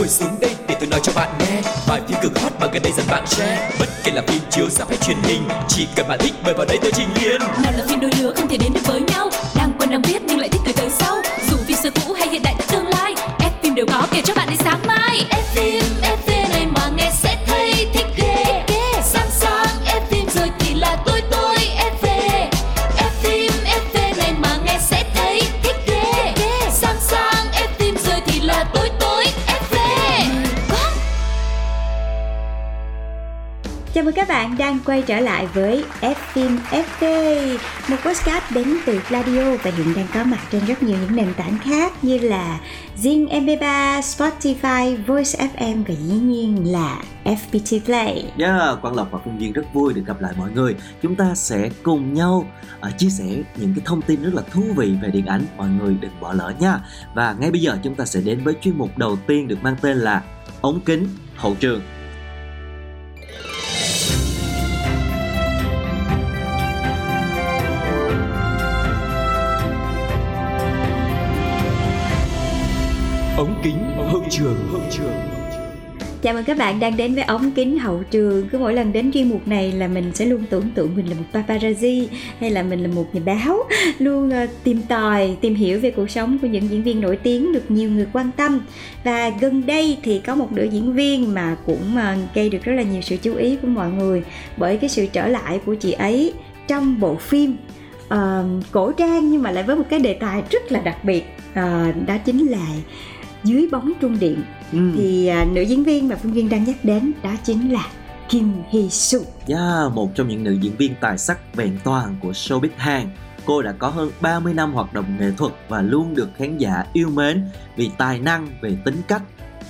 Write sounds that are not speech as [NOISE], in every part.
ngồi xuống đây để tôi nói cho bạn nghe. Bài phim cực hot mà gần đây dần bạn share. Bất kể là phim chiếu ra hay truyền hình, chỉ cần bạn thích mời vào đây tôi trình liền nào là phim đôi lứa không thể đến được với nhau. Đang quen đang biết nhưng lại thích từ tới sau. Dù phim xưa cũ hay hiện đại tới tương lai, Ép phim đều có kể cho bạn đến sáng mai. Ép phim bạn đang quay trở lại với F phim FV Một podcast đến từ Radio và hiện đang có mặt trên rất nhiều những nền tảng khác như là Zing MP3, Spotify, Voice FM và dĩ nhiên là FPT Play Yeah, Quang Lộc và Phương Duyên rất vui được gặp lại mọi người. Chúng ta sẽ cùng nhau uh, chia sẻ những cái thông tin rất là thú vị về điện ảnh. Mọi người đừng bỏ lỡ nha. Và ngay bây giờ chúng ta sẽ đến với chuyên mục đầu tiên được mang tên là ống kính hậu trường. Ống kính hậu trường. Hậu trường Chào mừng các bạn đang đến với ống kính hậu trường. Cứ mỗi lần đến chuyên mục này là mình sẽ luôn tưởng tượng mình là một paparazzi Hay là mình là một nhà báo Luôn ờ, tìm tòi, tìm hiểu về cuộc sống của những diễn viên nổi tiếng được nhiều người quan tâm. Và gần đây thì có một nữ diễn viên mà cũng ờ, gây được rất là nhiều sự chú ý của mọi người Bởi cái sự trở lại của chị ấy trong bộ phim. Uh, cổ trang nhưng mà lại với một cái đề tài rất là đặc biệt uh, Đó chính là dưới bóng trung điện Ừ. thì à, nữ diễn viên mà Phương Duyên đang nhắc đến đó chính là Kim Hee Soo. Yeah, một trong những nữ diễn viên tài sắc vẹn toàn của showbiz Hàn. Cô đã có hơn 30 năm hoạt động nghệ thuật và luôn được khán giả yêu mến vì tài năng về tính cách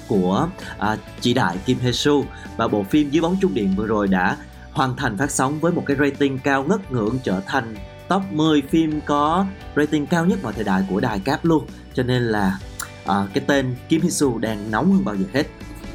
của à, chị đại Kim Hee Soo và bộ phim Dưới bóng trung điện vừa rồi đã hoàn thành phát sóng với một cái rating cao ngất ngưỡng trở thành top 10 phim có rating cao nhất mọi thời đại của đài cáp luôn cho nên là à, cái tên Kim Hee Soo đang nóng hơn bao giờ hết.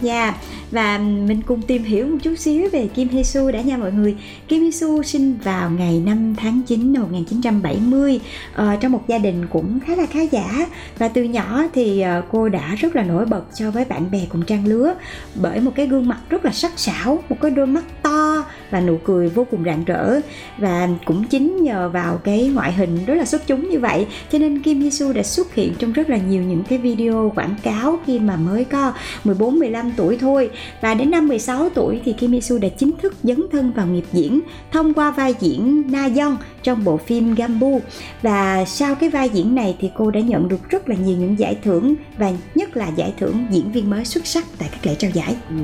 Dạ, và mình cùng tìm hiểu một chút xíu về Kim Hee Soo đã nha mọi người. Kim Hee Soo sinh vào ngày 5 tháng 9 năm 1970 uh, ờ, trong một gia đình cũng khá là khá giả. Và từ nhỏ thì uh, cô đã rất là nổi bật so với bạn bè cùng trang lứa. Bởi một cái gương mặt rất là sắc sảo, một cái đôi mắt to và nụ cười vô cùng rạng rỡ. Và cũng chính nhờ vào cái ngoại hình rất là xuất chúng như vậy cho nên Kim Hee Soo đã xuất hiện trong rất là nhiều những cái video quảng cáo khi mà mới có 14 15 tuổi thôi và đến năm 16 tuổi thì Kim Hee Soo đã chính thức dấn thân vào nghiệp diễn thông qua vai diễn Na Yeon trong bộ phim Gambu và sau cái vai diễn này thì cô đã nhận được rất là nhiều những giải thưởng và nhất là giải thưởng diễn viên mới xuất sắc tại các lễ trao giải. Ừ.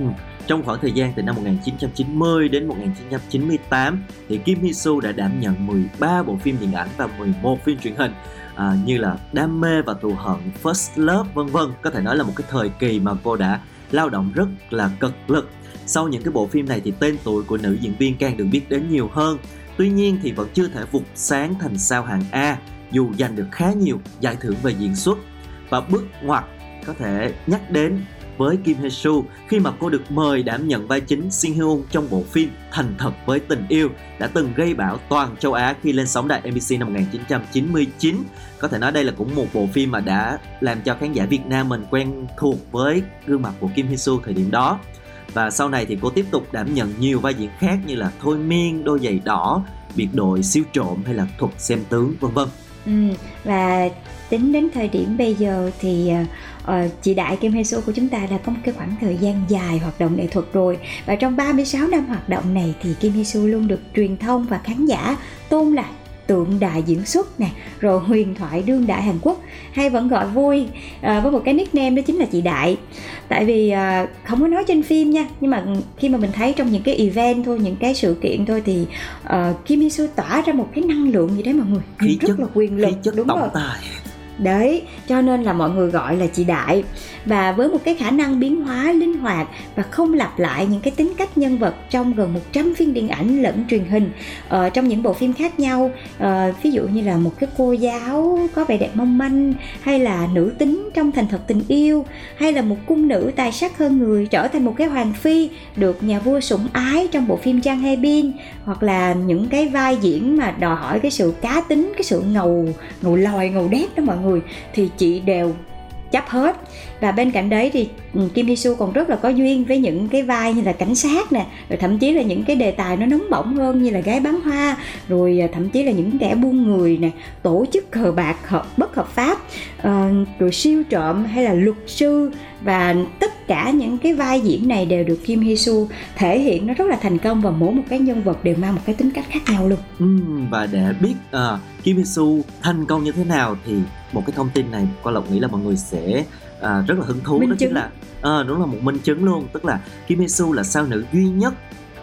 Trong khoảng thời gian từ năm 1990 đến 1998 thì Kim Hee Soo đã đảm nhận 13 bộ phim điện ảnh và 11 phim truyền hình à, như là Đam mê và thù hận, First Love vân vân. Có thể nói là một cái thời kỳ mà cô đã lao động rất là cực lực. Sau những cái bộ phim này thì tên tuổi của nữ diễn viên càng được biết đến nhiều hơn. Tuy nhiên thì vẫn chưa thể vụt sáng thành sao hạng A, dù giành được khá nhiều giải thưởng về diễn xuất và bước ngoặt có thể nhắc đến với Kim Hee Soo khi mà cô được mời đảm nhận vai chính Shin Hyun trong bộ phim Thành thật với tình yêu đã từng gây bão toàn châu Á khi lên sóng đài MBC năm 1999. Có thể nói đây là cũng một bộ phim mà đã làm cho khán giả Việt Nam mình quen thuộc với gương mặt của Kim Hee Soo thời điểm đó. Và sau này thì cô tiếp tục đảm nhận nhiều vai diễn khác như là Thôi Miên, Đôi giày đỏ, Biệt đội siêu trộm hay là Thuật xem tướng vân vân. Ừ, và tính đến thời điểm bây giờ thì uh ờ, chị đại Kim Hee Soo của chúng ta đã có một cái khoảng thời gian dài hoạt động nghệ thuật rồi. Và trong 36 năm hoạt động này thì Kim Hee Soo luôn được truyền thông và khán giả tôn là tượng đài diễn xuất nè rồi huyền thoại đương đại Hàn Quốc hay vẫn gọi vui ờ, với một cái nickname đó chính là chị đại. Tại vì ờ, không có nói trên phim nha nhưng mà khi mà mình thấy trong những cái event thôi những cái sự kiện thôi thì uh, Kim Hee Soo tỏa ra một cái năng lượng gì đấy mọi người Khí rất chất- là quyền lực Khí chất đúng rồi. tổng tài. Đấy, cho nên là mọi người gọi là chị Đại. Và với một cái khả năng biến hóa linh hoạt Và không lặp lại những cái tính cách nhân vật Trong gần 100 phim điện ảnh lẫn truyền hình ờ, Trong những bộ phim khác nhau ờ, Ví dụ như là một cái cô giáo có vẻ đẹp mong manh Hay là nữ tính trong thành thật tình yêu Hay là một cung nữ tài sắc hơn người Trở thành một cái hoàng phi Được nhà vua sủng ái trong bộ phim Jang Hae Bin Hoặc là những cái vai diễn mà đòi hỏi cái sự cá tính Cái sự ngầu ngầu lòi ngầu đét đó mọi người thì chị đều chấp hết. Và bên cạnh đấy thì ừ, Kim Hee Soo còn rất là có duyên với những cái vai như là cảnh sát nè rồi thậm chí là những cái đề tài nó nóng bỏng hơn như là gái bán hoa rồi à, thậm chí là những kẻ buôn người nè tổ chức cờ bạc hợp bất hợp pháp uh, rồi siêu trộm hay là luật sư và tất cả những cái vai diễn này đều được Kim Hee Soo thể hiện nó rất là thành công và mỗi một cái nhân vật đều mang một cái tính cách khác nhau luôn. Ừ, và để biết uh, Kim Hee Soo thành công như thế nào thì một cái thông tin này qua lộc nghĩ là mọi người sẽ uh, rất là hứng thú Minh đó chứng. chính là uh, đúng là một minh chứng luôn tức là Kim Hee Soo là sao nữ duy nhất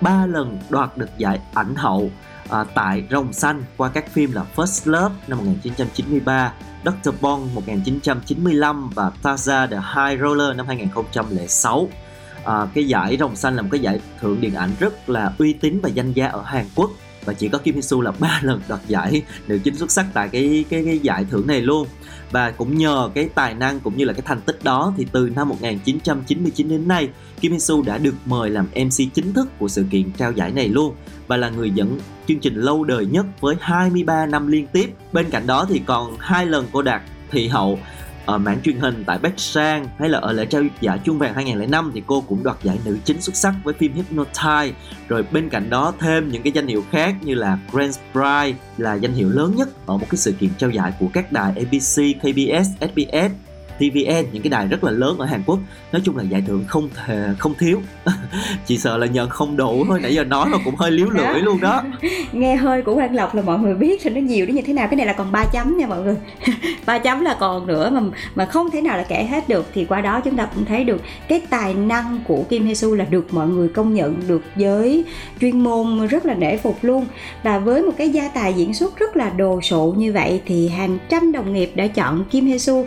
ba lần đoạt được giải ảnh hậu À, tại Rồng Xanh qua các phim là First Love năm 1993 Dr. Bond 1995 và Taza the High Roller năm 2006 à, cái giải Rồng Xanh là một cái giải thưởng điện ảnh rất là uy tín và danh giá ở Hàn Quốc và chỉ có Kim Hee Soo là ba lần đoạt giải nữ chính xuất sắc tại cái cái cái giải thưởng này luôn và cũng nhờ cái tài năng cũng như là cái thành tích đó thì từ năm 1999 đến nay, Kim Hee Soo đã được mời làm MC chính thức của sự kiện trao giải này luôn và là người dẫn chương trình lâu đời nhất với 23 năm liên tiếp. Bên cạnh đó thì còn hai lần cô đạt thị hậu ở mảng truyền hình tại Bắc Sang hay là ở lễ trao giải chuông vàng 2005 thì cô cũng đoạt giải nữ chính xuất sắc với phim Hypnotize rồi bên cạnh đó thêm những cái danh hiệu khác như là Grand prize là danh hiệu lớn nhất ở một cái sự kiện trao giải của các đài ABC, KBS, SBS TVN những cái đài rất là lớn ở Hàn Quốc nói chung là giải thưởng không thể không thiếu [LAUGHS] chỉ sợ là nhận không đủ thôi nãy giờ nói mà cũng hơi liếu lưỡi luôn đó [LAUGHS] Nghe hơi của Quang Lộc là mọi người biết rồi nó nhiều đến như thế nào. Cái này là còn 3 chấm nha mọi người. [LAUGHS] 3 chấm là còn nữa mà mà không thể nào là kể hết được thì qua đó chúng ta cũng thấy được cái tài năng của Kim Hee Soo là được mọi người công nhận được giới chuyên môn rất là nể phục luôn. Và với một cái gia tài diễn xuất rất là đồ sộ như vậy thì hàng trăm đồng nghiệp đã chọn Kim Hee Soo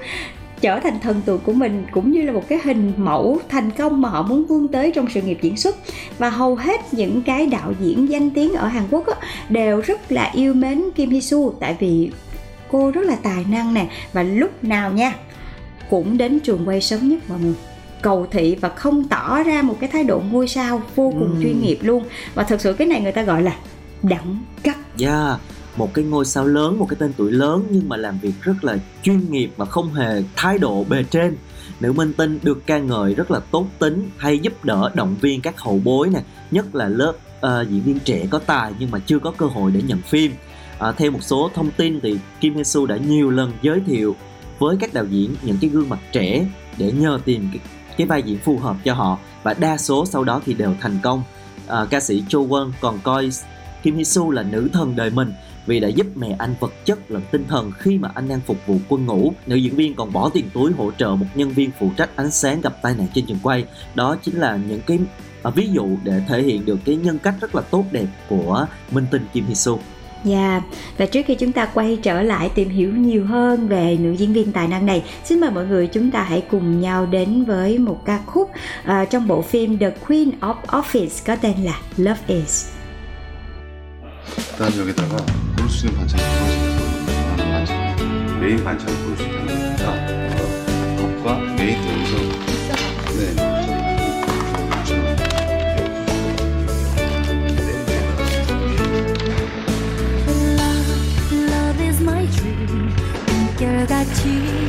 trở thành thần tượng của mình cũng như là một cái hình mẫu thành công mà họ muốn vươn tới trong sự nghiệp diễn xuất. Và hầu hết những cái đạo diễn danh tiếng ở Hàn Quốc á, đều rất là yêu mến Kim Hee Soo tại vì cô rất là tài năng nè và lúc nào nha cũng đến trường quay sớm nhất mọi người. Cầu thị và không tỏ ra một cái thái độ ngôi sao vô cùng Ừm. chuyên nghiệp luôn. Và thật sự cái này người ta gọi là đẳng cấp. Yeah, một cái ngôi sao lớn, một cái tên tuổi lớn nhưng mà làm việc rất là chuyên nghiệp và không hề thái độ bề trên. Nữ minh tinh được ca ngợi rất là tốt tính, hay giúp đỡ động viên các hậu bối nè, nhất là lớp uh, diễn viên trẻ có tài nhưng mà chưa có cơ hội để nhận phim. À, theo một số thông tin thì Kim Hee Soo đã nhiều lần giới thiệu với các đạo diễn những cái gương mặt trẻ để nhờ tìm cái, cái vai diễn phù hợp cho họ và đa số sau đó thì đều thành công. À, ca sĩ Cho Won còn coi Kim Hee Soo là nữ thần đời mình vì đã giúp mẹ anh vật chất lẫn tinh thần khi mà anh đang phục vụ quân ngũ. Nữ diễn viên còn bỏ tiền túi hỗ trợ một nhân viên phụ trách ánh sáng gặp tai nạn trên trường quay. Đó chính là những cái à, ví dụ để thể hiện được cái nhân cách rất là tốt đẹp của minh tinh Kim Hee Soo. Dạ, và trước khi chúng ta quay trở lại tìm hiểu nhiều hơn về nữ diễn viên tài năng này, xin mời mọi người chúng ta hãy cùng nhau đến với một ca khúc uh, trong bộ phim The Queen of Office có tên là Love Is. 일단 여기다가 볼수 있는 반찬이 두 가지가 하나 반찬 메인 반찬을 볼수 있는 거니까 밥과 메인 여기서. 네. 한결같이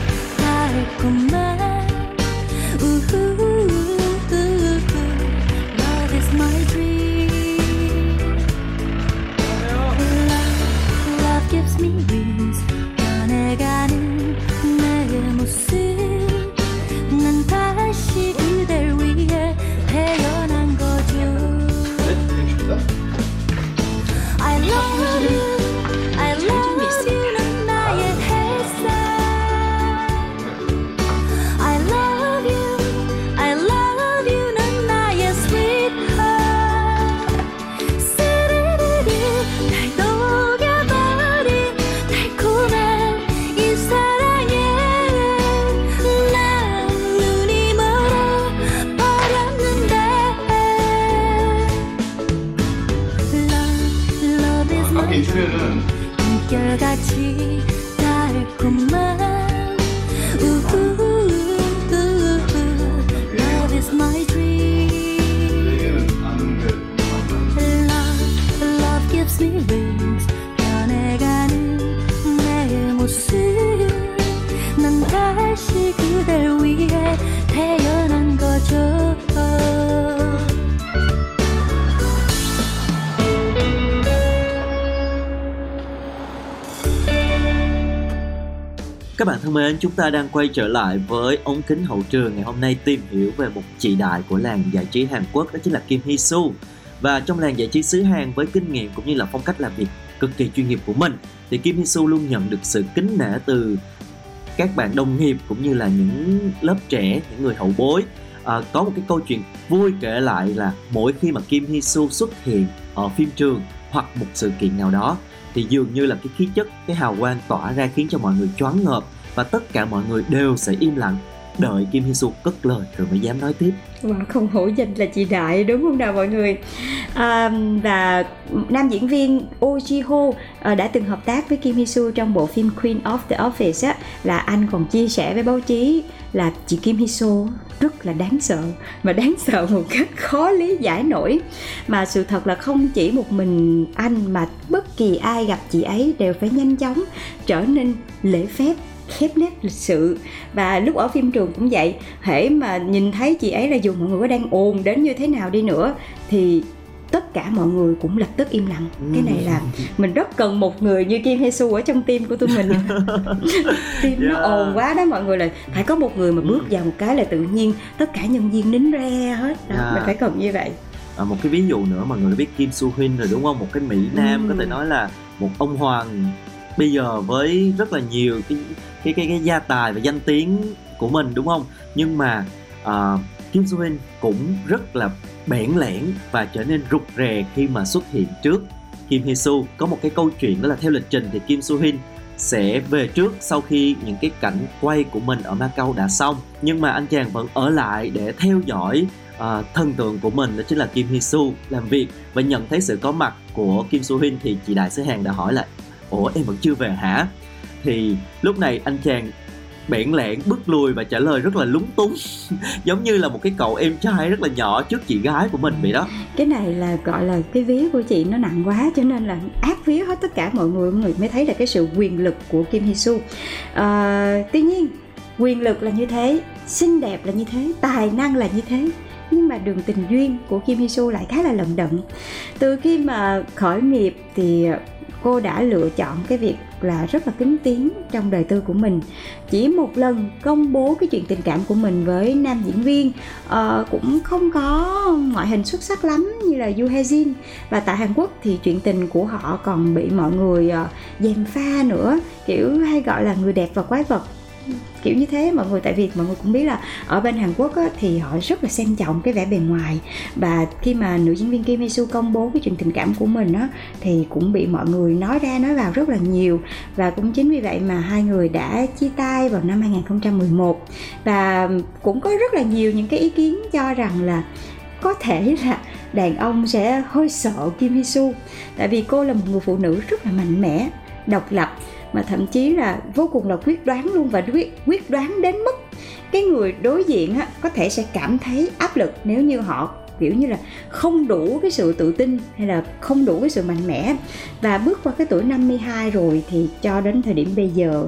thân mến, chúng ta đang quay trở lại với ống kính hậu trường ngày hôm nay tìm hiểu về một chị đại của làng giải trí Hàn Quốc đó chính là Kim Hee Soo. Và trong làng giải trí xứ Hàn với kinh nghiệm cũng như là phong cách làm việc cực kỳ chuyên nghiệp của mình thì Kim Hee Soo luôn nhận được sự kính nể từ các bạn đồng nghiệp cũng như là những lớp trẻ, những người hậu bối. À, có một cái câu chuyện vui kể lại là mỗi khi mà Kim Hee Soo xuất hiện ở phim trường hoặc một sự kiện nào đó thì dường như là cái khí chất, cái hào quang tỏa ra khiến cho mọi người choáng ngợp và tất cả mọi người đều sẽ im lặng. Đợi Kim Hee Soo cất lời rồi mới dám nói tiếp. Wow, không hổ danh là chị đại đúng không nào mọi người? À, và nam diễn viên Oh Ji Ho à, đã từng hợp tác với Kim Hee Soo trong bộ phim Queen of the Office á, là anh còn chia sẻ với báo chí là chị Kim Hee Soo rất là đáng sợ và đáng sợ một cách khó lý giải nổi. Mà sự thật là không chỉ một mình anh mà bất kỳ ai gặp chị ấy đều phải nhanh chóng trở nên lễ phép khép nét lịch sự và lúc ở phim trường cũng vậy hễ mà nhìn thấy chị ấy là dù mọi người có đang ồn đến như thế nào đi nữa thì tất cả mọi người cũng lập tức im lặng cái này là [LAUGHS] mình rất cần một người như Kim Hee Soo ở trong team của tụi mình [LAUGHS] nó Yeah. ồn quá đó mọi người là phải có một người mà bước vào một cái là tự nhiên tất cả nhân viên nín re hết đó, Yeah. mình phải cần như vậy À, một cái ví dụ nữa mọi người đã biết Kim Soo Hyun rồi đúng không? Một cái Mỹ Nam Ừ. có thể nói là một ông hoàng bây giờ với rất là nhiều cái cái cái, cái gia tài và danh tiếng của mình đúng không? Nhưng mà uh, Kim Soo Hyun cũng rất là bẽn lẽn và trở nên rụt rè khi mà xuất hiện trước Kim Hee Soo. Có một cái câu chuyện đó là theo lịch trình thì Kim Soo Hyun sẽ về trước sau khi những cái cảnh quay của mình ở Macau đã xong nhưng mà anh chàng vẫn ở lại để theo dõi uh, thần tượng của mình đó chính là Kim Hee Soo làm việc và nhận thấy sự có mặt của Kim Soo Hyun thì chị đại sứ Hàn đã hỏi lại ủa em vẫn chưa về hả thì lúc này anh chàng bẽn lẽn bước lùi và trả lời rất là lúng túng. [LAUGHS] Giống như là một cái cậu em trai rất là nhỏ trước chị gái của mình vậy đó. Cái này là gọi là cái vía của chị nó nặng quá cho nên là áp vía hết tất cả mọi người mọi người mới thấy là cái sự quyền lực của Kim Hee Soo à, ờ, tuy nhiên quyền lực là như thế xinh đẹp là như thế tài năng là như thế nhưng mà đường tình duyên của Kim Hee Soo lại khá là lận đận. Từ khi mà khởi nghiệp thì cô đã lựa chọn cái việc là rất là kính tiếng trong đời tư của mình. Chỉ một lần công bố cái chuyện tình cảm của mình với nam diễn viên uh, cũng không có ngoại hình xuất sắc lắm như là Yoo Hae Jin. Và tại Hàn Quốc thì chuyện tình của họ còn bị mọi người uh, dèm pha nữa kiểu hay gọi là người đẹp và quái vật kiểu như thế mọi người tại vì mọi người cũng biết là ở bên Hàn Quốc á, thì họ rất là xem trọng cái vẻ bề ngoài. Và khi mà nữ diễn viên Kim Hee Soo công bố cái chuyện tình cảm của mình á thì cũng bị mọi người nói ra nói vào rất là nhiều. Và cũng chính vì vậy mà hai người đã chia tay vào năm 2011 và cũng có rất là nhiều những cái ý kiến cho rằng là có thể là đàn ông sẽ hơi sợ Kim Hee Soo tại vì cô là một người phụ nữ rất là mạnh mẽ độc lập mà thậm chí là vô cùng là quyết đoán luôn và quyết quyết đoán đến mức cái người đối diện á, có thể sẽ cảm thấy áp lực nếu như họ kiểu như là không đủ cái sự tự tin hay là không đủ cái sự mạnh mẽ. Và bước qua cái tuổi 52 rồi thì cho đến thời điểm bây giờ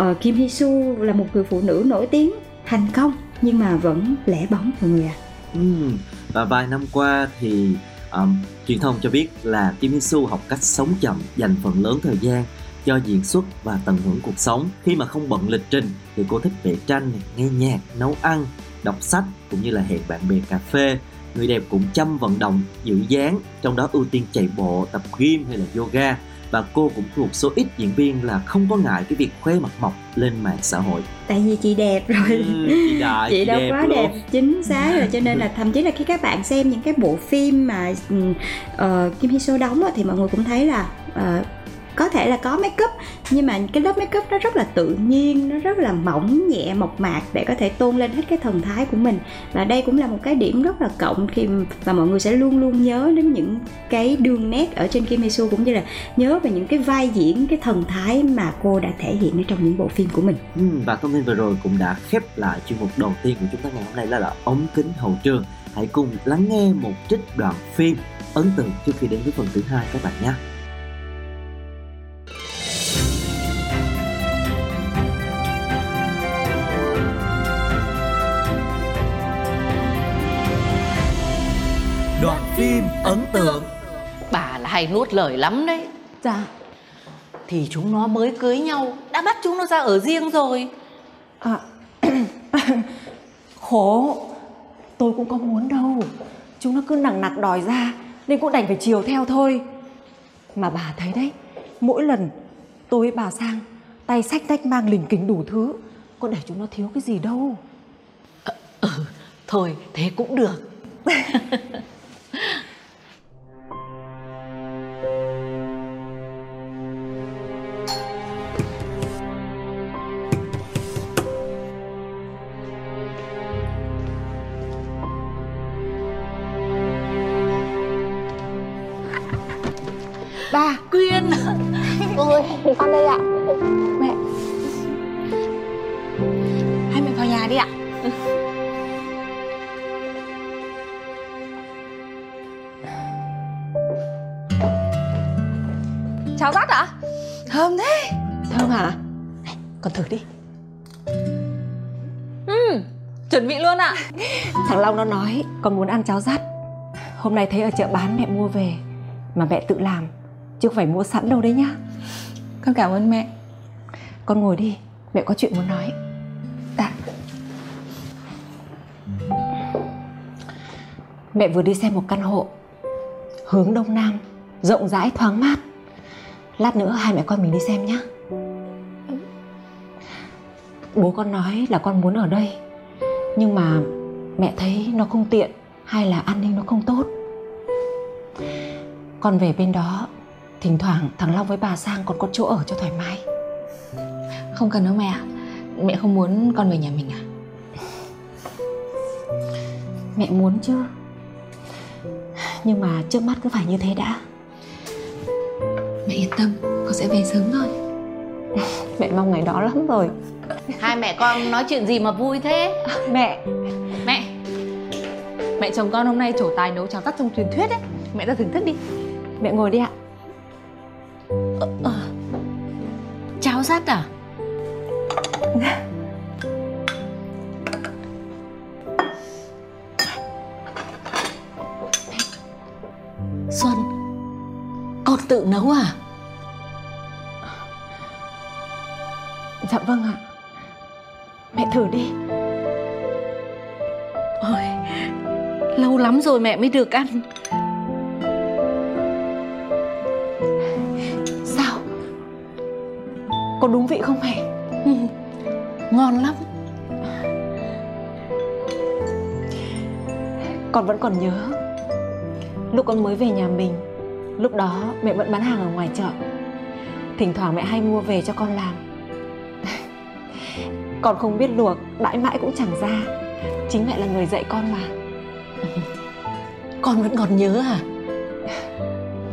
uh, Kim Hee Soo là một người phụ nữ nổi tiếng thành công nhưng mà vẫn lẻ bóng mọi người ạ. Ừm, Và vài năm qua thì um, truyền thông cho biết là Kim Hee Soo học cách sống chậm, dành phần lớn thời gian cho diễn xuất và tận hưởng cuộc sống. Khi mà không bận lịch trình thì cô thích vẽ tranh, nghe nhạc, nấu ăn, đọc sách cũng như là hẹn bạn bè cà phê. Người đẹp cũng chăm vận động, giữ dáng, trong đó ưu tiên chạy bộ, tập gym hay là yoga. Và cô cũng thuộc số ít diễn viên là không có ngại cái việc khoe mặt mộc lên mạng xã hội. tại vì chị đẹp rồi Ừm, chị đại, [LAUGHS] chị đâu đẹp quá luôn. đẹp chính xác rồi cho nên là [LAUGHS] thậm chí là khi các bạn xem những cái bộ phim mà uh, Kim Hee Soo đóng thì mọi người cũng thấy là ờ, có thể là có make up nhưng mà cái lớp make up nó rất là tự nhiên nó rất là mỏng nhẹ mộc mạc để có thể tôn lên hết cái thần thái của mình và đây cũng là một cái điểm rất là cộng khi và mọi người sẽ luôn luôn nhớ đến những cái đường nét ở trên Kim Hee cũng như là nhớ về những cái vai diễn cái thần thái mà cô đã thể hiện ở trong những bộ phim của mình Ừ, và thông tin vừa rồi cũng đã khép lại chuyên mục đầu tiên của chúng ta ngày hôm nay là, là ống kính hậu trường. Hãy cùng lắng nghe một trích đoạn phim ấn tượng trước khi đến với phần thứ hai các bạn nhé. Ấn tượng. Bà là hay nuốt lời lắm đấy. Dạ. Thì chúng nó mới cưới nhau Đã bắt chúng nó ra ở riêng rồi. À, [COUGHS] Khổ. Tôi cũng có muốn đâu. Chúng nó cứ nặng nặc đòi ra Nên cũng đành phải chiều theo thôi. Mà bà thấy đấy Mỗi lần tôi với bà sang Tay sách tách mang lình kính đủ thứ Có để chúng nó thiếu cái gì đâu. Ừ thôi thế cũng được [LAUGHS] Ba Quyên. Ôi con đây ạ. Mẹ. Hai mẹ vào nhà đi ạ. Cháo rắt ạ? Thơm thế. Thơm hả? Này, Con thử đi. Chuẩn bị luôn ạ. Thằng Long nó nói con muốn ăn cháo rắt Hôm nay thấy ở chợ bán mẹ mua về Mà mẹ tự làm Chứ không phải mua sẵn đâu đấy nhá. Con cảm ơn mẹ. Con ngồi đi, Mẹ có chuyện muốn nói. Dạ. Mẹ vừa đi xem một căn hộ, Hướng đông nam, Rộng rãi, thoáng mát. Lát nữa hai mẹ con mình đi xem nhá. Bố con nói là con muốn ở đây, Nhưng mà mẹ thấy nó không tiện Hay là an ninh nó không tốt. Con về bên đó Thỉnh thoảng thằng Long với bà Sang còn có chỗ ở cho thoải mái. Không cần đâu mẹ ạ. Mẹ không muốn con về nhà mình à? Mẹ muốn chứ. Nhưng mà trước mắt cứ phải như thế đã. Mẹ yên tâm Con sẽ về sớm thôi. [LAUGHS] Mẹ mong ngày đó lắm rồi. Hai mẹ con nói chuyện gì mà vui thế? [LAUGHS] Mẹ. Mẹ. Mẹ chồng con hôm nay trổ tài nấu cháo tắt trong truyền thuyết ấy. Mẹ ra thưởng thức đi. Mẹ ngồi đi ạ Rắt à? Xuân Con tự nấu à? Dạ vâng ạ. Mẹ thử đi. Ôi Lâu lắm rồi mẹ mới được ăn Có đúng vị không mẹ Ừ, Ngon lắm. Con vẫn còn nhớ. Lúc con mới về nhà mình Lúc đó mẹ vẫn bán hàng ở ngoài chợ. Thỉnh thoảng mẹ hay mua về cho con làm. [LAUGHS] Con không biết luộc Đãi mãi cũng chẳng ra. Chính mẹ là người dạy con mà. Con vẫn còn nhớ à?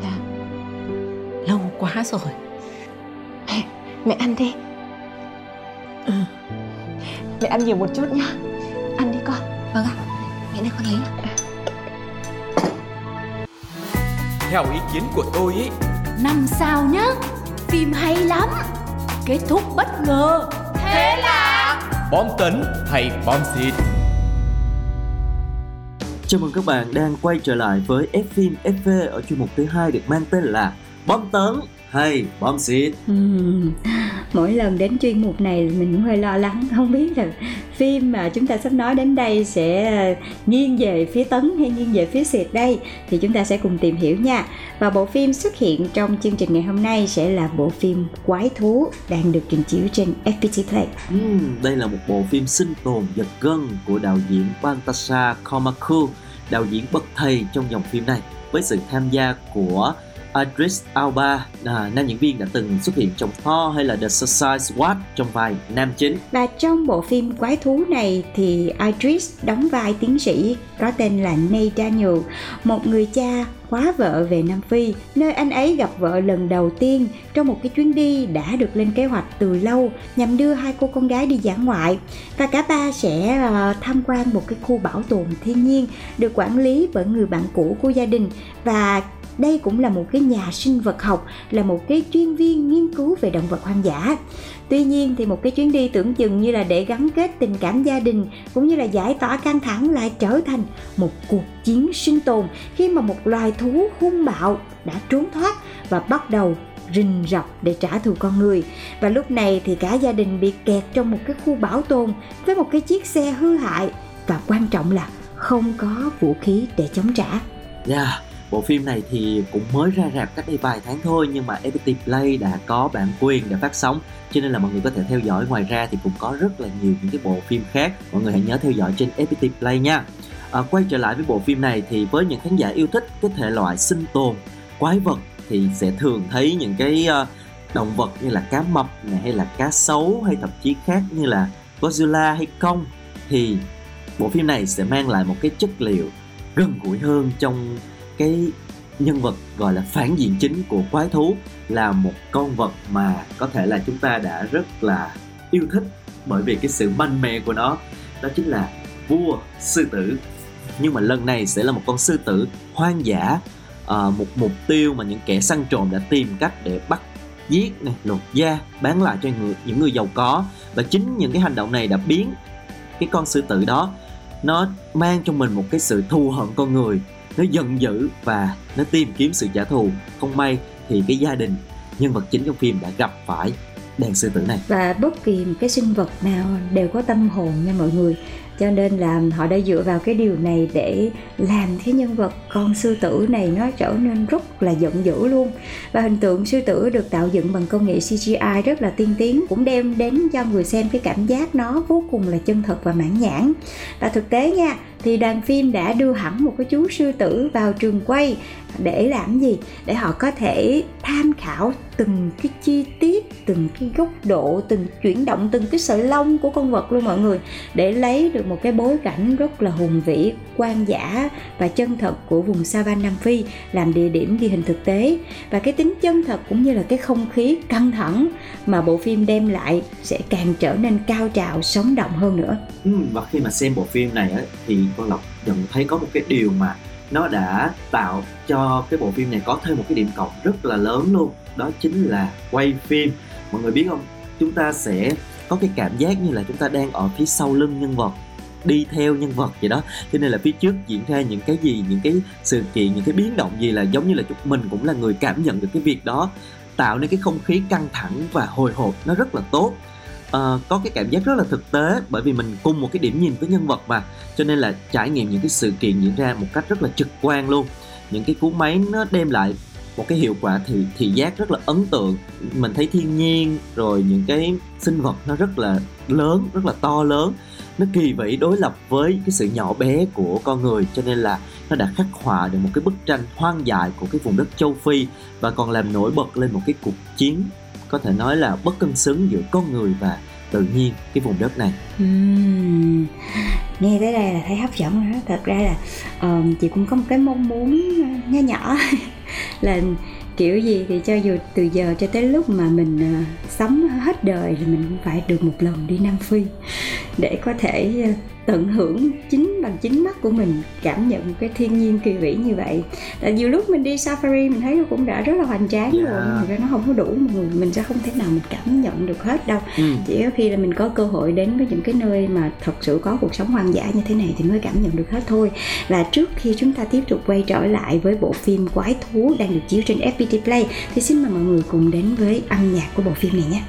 Dạ. Lâu quá rồi Mẹ, ăn đi. Ừ. Mẹ ăn nhiều một chút nhá. Ăn đi con. Vâng ạ. Mẹ đây con lấy ạ Theo ý kiến của tôi ý Năm sao nhá. Phim hay lắm. Kết thúc bất ngờ. Thế là Bom tấn hay bom xịt? Chào mừng các bạn đang quay trở lại với F phim FV ở chuyên mục thứ hai được mang tên là Bom tấn hay bom xịt. Ừm, Mỗi lần đến chuyên mục này mình cũng hơi lo lắng [LAUGHS] không biết là phim mà chúng ta sắp nói đến đây sẽ nghiêng về phía tấn hay nghiêng về phía xịt đây thì chúng ta sẽ cùng tìm hiểu nha. Và bộ phim xuất hiện trong chương trình ngày hôm nay sẽ là bộ phim Quái thú đang được trình chiếu trên FPT Play. Ừm, đây là một bộ phim sinh tồn giật gân của đạo diễn Bantasa Komaku, đạo diễn bậc thầy trong dòng phim này với sự tham gia của Idris Alba à, nam diễn viên đã từng xuất hiện trong Thor hay là The Suicide Squad trong vai nam chính. Và trong bộ phim Quái thú này thì Idris đóng vai tiến sĩ có tên là Nate Daniel, một người cha khóa vợ về Nam Phi, nơi anh ấy gặp vợ lần đầu tiên trong một cái chuyến đi đã được lên kế hoạch từ lâu nhằm đưa hai cô con gái đi dã ngoại và cả ba sẽ ờ, tham quan một cái khu bảo tồn thiên nhiên được quản lý bởi người bạn cũ của gia đình và đây cũng là một cái nhà sinh vật học là một cái chuyên viên nghiên cứu về động vật hoang dã. Tuy nhiên thì một cái chuyến đi tưởng chừng như là để gắn kết tình cảm gia đình cũng như là giải tỏa căng thẳng lại trở thành một cuộc chiến sinh tồn khi mà một loài thú hung bạo đã trốn thoát và bắt đầu rình rập để trả thù con người. Và lúc này thì cả gia đình bị kẹt trong một cái khu bảo tồn với một cái chiếc xe hư hại và quan trọng là không có vũ khí để chống trả. Yeah, bộ phim này thì cũng mới ra rạp cách đây vài tháng thôi nhưng mà FPT Play đã có bản quyền để phát sóng. Cho nên là mọi người có thể theo dõi. Ngoài ra thì cũng có rất là nhiều những cái bộ phim khác. Mọi người hãy nhớ theo dõi trên FPT Play nha. À, quay trở lại với bộ phim này thì với những khán giả yêu thích cái thể loại sinh tồn quái vật thì sẽ thường thấy những cái uh, động vật như là cá mập này hay là cá sấu hay thậm chí khác như là Godzilla hay Kong. Thì bộ phim này sẽ mang lại một cái chất liệu gần gũi hơn trong cái nhân vật gọi là phản diện chính của quái thú là một con vật mà có thể là chúng ta đã rất là yêu thích bởi vì cái sự mạnh mẽ của nó. Đó chính là vua sư tử. Nhưng mà lần này sẽ là một con sư tử hoang dã à, một mục tiêu mà những kẻ săn trộm đã tìm cách để bắt giết này lột da bán lại cho người, những người giàu có. Và chính những cái hành động này đã biến cái con sư tử đó nó mang trong mình một cái sự thù hận con người nó giận dữ và nó tìm kiếm sự trả thù. Không may thì cái gia đình, nhân vật chính trong phim đã gặp phải đàn sư tử này. Và bất kỳ một cái sinh vật nào đều có tâm hồn nha mọi người. Cho nên là họ đã dựa vào cái điều này để làm cái nhân vật con sư tử này nó trở nên rất là giận dữ luôn. Và hình tượng sư tử được tạo dựng bằng công nghệ CGI rất là tiên tiến, cũng đem đến cho người xem cái cảm giác nó vô cùng là chân thật và mãn nhãn. Và thực tế nha thì đoàn phim đã đưa hẳn một cái chú sư tử vào trường quay để làm gì? Để họ có thể tham khảo từng cái chi tiết từng cái góc độ từng chuyển động từng cái sợi lông của con vật luôn mọi người để lấy được một cái bối cảnh rất là hùng vĩ quan giả và chân thật của vùng Savan Nam Phi làm địa điểm ghi hình thực tế. Và cái tính chân thật cũng như là cái không khí căng thẳng mà bộ phim đem lại sẽ càng trở nên cao trào sống động hơn nữa. Ừ, và khi mà xem bộ phim này ấy, thì con Lộc nhận thấy có một cái điều mà nó đã tạo cho cái bộ phim này có thêm một cái điểm cộng rất là lớn luôn, đó chính là quay phim. Mọi người biết không? Chúng ta sẽ có cái cảm giác như là chúng ta đang ở phía sau lưng nhân vật, đi theo nhân vật vậy đó. Cho nên là phía trước diễn ra những cái gì, những cái sự kiện, những cái biến động gì là giống như là chúng mình cũng là người cảm nhận được cái việc đó, tạo nên cái không khí căng thẳng và hồi hộp. Nó rất là tốt uh, có cái cảm giác rất là thực tế bởi vì mình cùng một cái điểm nhìn với nhân vật mà. Cho nên là trải nghiệm những cái sự kiện diễn ra một cách rất là trực quan luôn. Những cái cú máy nó đem lại một cái hiệu quả thì thị giác rất là ấn tượng. Mình thấy thiên nhiên rồi những cái sinh vật nó rất là lớn rất là to lớn. Nó kỳ vĩ đối lập với cái sự nhỏ bé của con người. Cho nên là nó đã khắc họa được một cái bức tranh hoang dại của cái vùng đất châu Phi và còn làm nổi bật lên một cái cuộc chiến có thể nói là bất cân xứng giữa con người và tự nhiên cái vùng đất này. Uhm, nghe tới đây là thấy hấp dẫn rồi đó. Thật ra là ờ, chị cũng có một cái mong muốn ờ, nhỏ nhỏ [LAUGHS] là kiểu gì thì cho dù từ giờ cho tới lúc mà mình uh, sống hết đời thì mình cũng phải được một lần đi Nam Phi để có thể uh, tận hưởng chính bằng chính mắt của mình cảm nhận cái thiên nhiên kỳ vĩ như vậy tại nhiều lúc mình đi safari mình thấy nó cũng đã rất là hoành tráng Dạ. rồi nhưng mà nó không có đủ một người mình sẽ không thể nào mình cảm nhận được hết đâu ừ. chỉ có khi là mình có cơ hội đến với những cái nơi mà thật sự có cuộc sống hoang dã như thế này thì mới cảm nhận được hết thôi và trước khi chúng ta tiếp tục quay trở lại với bộ phim quái thú đang được chiếu trên FPT Play thì xin mời mọi người cùng đến với âm nhạc của bộ phim này nhé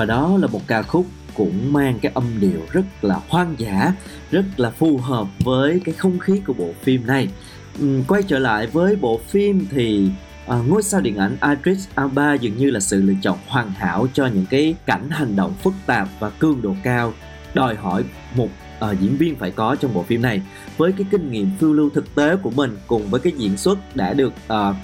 và đó là một ca khúc cũng mang cái âm điệu rất là hoang dã rất là phù hợp với cái không khí của bộ phim này. Ừ, quay trở lại với bộ phim thì à, ngôi sao điện ảnh Idris Elba dường như là sự lựa chọn hoàn hảo cho những cái cảnh hành động phức tạp và cường độ cao đòi hỏi một à, diễn viên phải có trong bộ phim này. Với cái kinh nghiệm phiêu lưu thực tế của mình cùng với cái diễn xuất đã được à,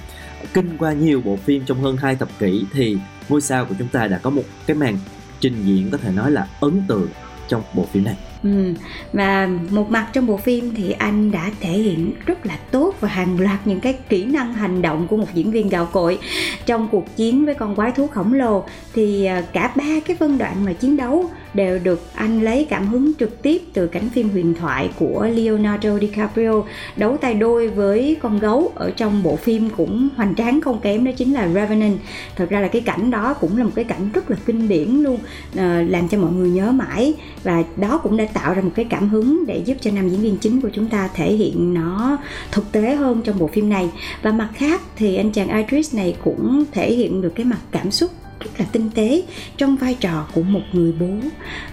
kinh qua nhiều bộ phim trong hơn hai thập kỷ thì ngôi sao của chúng ta đã có một cái màn trình diễn có thể nói là ấn tượng trong bộ phim này Ừ. Và một mặt trong bộ phim thì anh đã thể hiện rất là tốt và hàng loạt những cái kỹ năng hành động của một diễn viên gạo cội trong cuộc chiến với con quái thú khổng lồ thì à, cả ba cái phân đoạn mà chiến đấu đều được anh lấy cảm hứng trực tiếp từ cảnh phim huyền thoại của Leonardo DiCaprio đấu tay đôi với con gấu. Ở trong bộ phim cũng hoành tráng không kém, đó chính là Revenant. Thật ra là cái cảnh đó cũng là một cái cảnh rất là kinh điển luôn ờ, làm cho mọi người nhớ mãi. Và đó cũng đã tạo ra một cái cảm hứng để giúp cho nam diễn viên chính của chúng ta thể hiện nó thực tế hơn trong bộ phim này. Và mặt khác thì anh chàng Idris này cũng thể hiện được cái mặt cảm xúc rất là tinh tế trong vai trò của một người bố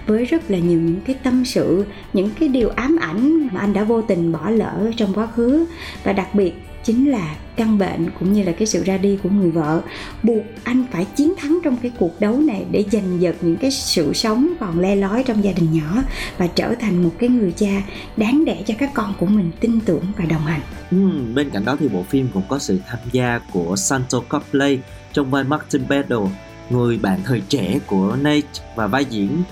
với rất là nhiều những cái tâm sự những cái điều ám ảnh mà anh đã vô tình bỏ lỡ trong quá khứ. Và đặc biệt chính là căn bệnh cũng như là cái sự ra đi của người vợ buộc anh phải chiến thắng trong cái cuộc đấu này để giành giật những cái sự sống còn le lói trong gia đình nhỏ và trở thành một cái người cha đáng để cho các con của mình tin tưởng và đồng hành. Ừ, bên cạnh đó thì bộ phim cũng có sự tham gia của Santo Copley trong vai Martin Bedell người bạn thời trẻ của Nate và vai diễn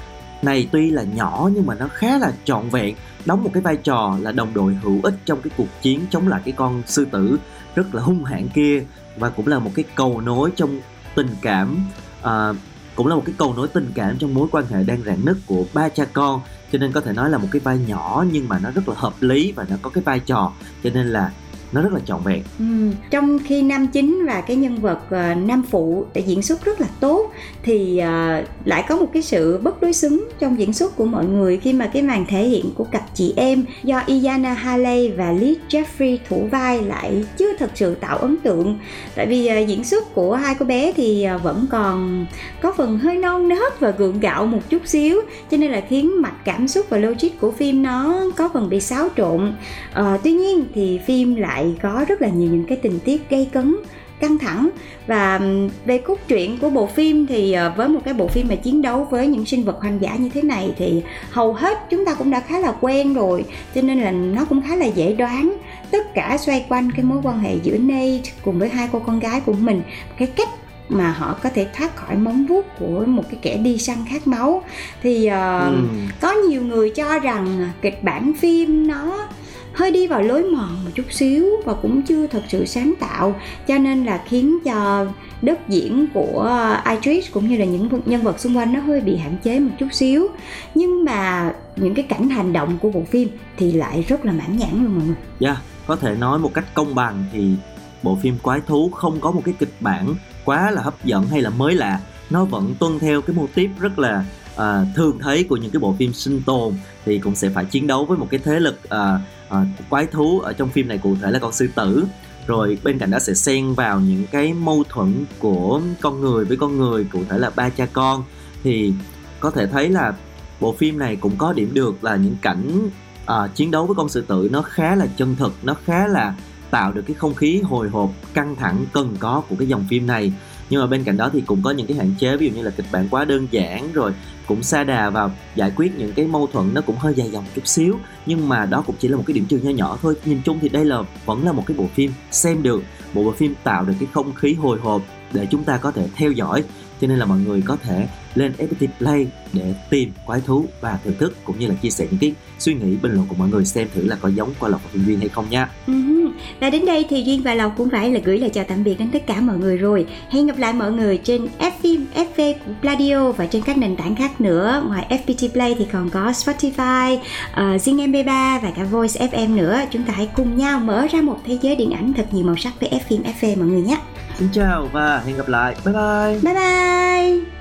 này tuy là nhỏ nhưng mà nó khá là trọn vẹn đóng một cái vai trò là đồng đội hữu ích trong cái cuộc chiến chống lại cái con sư tử rất là hung hãn kia và cũng là một cái cầu nối trong tình cảm à, cũng là một cái cầu nối tình cảm trong mối quan hệ đang rạn nứt của ba cha con. Cho nên có thể nói là một cái vai nhỏ nhưng mà nó rất là hợp lý và nó có cái vai trò. Cho nên là nó rất là trọn vẹn. Ừ, trong khi nam chính và cái nhân vật uh, nam phụ đã diễn xuất rất là tốt thì uh, lại có một cái sự bất đối xứng trong diễn xuất của mọi người khi mà cái màn thể hiện của cặp chị em do Iana Haley và Lee Jeffrey thủ vai lại chưa thật sự tạo ấn tượng. Tại vì uh, diễn xuất của hai cô bé thì uh, vẫn còn có phần hơi non nớt và gượng gạo một chút xíu cho nên là khiến mạch cảm xúc và logic của phim nó có phần bị xáo trộn. Uh, tuy nhiên thì phim lại có rất là nhiều những cái tình tiết gây cấn căng thẳng. Và về cốt truyện của bộ phim thì ờ, với một cái bộ phim mà chiến đấu với những sinh vật hoang dã như thế này thì hầu hết chúng ta cũng đã khá là quen rồi cho nên là nó cũng khá là dễ đoán. Tất cả xoay quanh cái mối quan hệ giữa Nate cùng với hai cô con gái của mình cái cách mà họ có thể thoát khỏi móng vuốt của một cái kẻ đi săn khát máu. Thì ờ, Ừm. có nhiều người cho rằng kịch bản phim nó hơi đi vào lối mòn một chút xíu và cũng chưa thật sự sáng tạo cho nên là khiến cho đất diễn của Idris cũng như là những nhân vật xung quanh nó hơi bị hạn chế một chút xíu. Nhưng mà những cái cảnh hành động của bộ phim thì lại rất là mãn nhãn luôn mọi người. Yeah, có thể nói một cách công bằng thì bộ phim quái thú không có một cái kịch bản quá là hấp dẫn hay là mới lạ. Nó vẫn tuân theo cái mô típ rất là uh, thường thấy của những cái bộ phim sinh tồn thì cũng sẽ phải chiến đấu với một cái thế lực uh, uh, quái thú ở trong phim này cụ thể là con sư tử. Rồi bên cạnh đó sẽ xen vào những cái mâu thuẫn của con người với con người cụ thể là ba cha con. Thì có thể thấy là bộ phim này cũng có điểm được là những cảnh à, chiến đấu với con sư tử nó khá là chân thực nó khá là tạo được cái không khí hồi hộp căng thẳng cần có của cái dòng phim này nhưng mà bên cạnh đó thì cũng có những cái hạn chế, ví dụ như là kịch bản quá đơn giản rồi cũng xa đà vào giải quyết những cái mâu thuẫn nó cũng hơi dài dòng chút xíu. Nhưng mà đó cũng chỉ là một cái điểm trừ nho nhỏ thôi. Nhìn chung thì đây là, vẫn là một cái bộ phim xem được một bộ phim tạo được cái không khí hồi hộp để chúng ta có thể theo dõi. Cho nên là mọi người có thể lên FPT Play để tìm quái thú và thưởng thức cũng như là chia sẻ những cái suy nghĩ bình luận của mọi người xem thử là có giống qua lọc và viên hay không nha. Ừ Và đến đây thì Duyên và Lộc cũng phải là gửi lời chào tạm biệt đến tất cả mọi người rồi. Hẹn gặp lại mọi người trên Fphim, FV của Pladio và trên các nền tảng khác nữa. Ngoài FPT Play thì còn có Spotify, uh, Zing MP3 và cả Voice FM nữa. Chúng ta hãy cùng nhau mở ra một thế giới điện ảnh thật nhiều màu sắc với Fphim FV mọi người nhé. Xin chào và hẹn gặp lại. Bye bye. Bye bye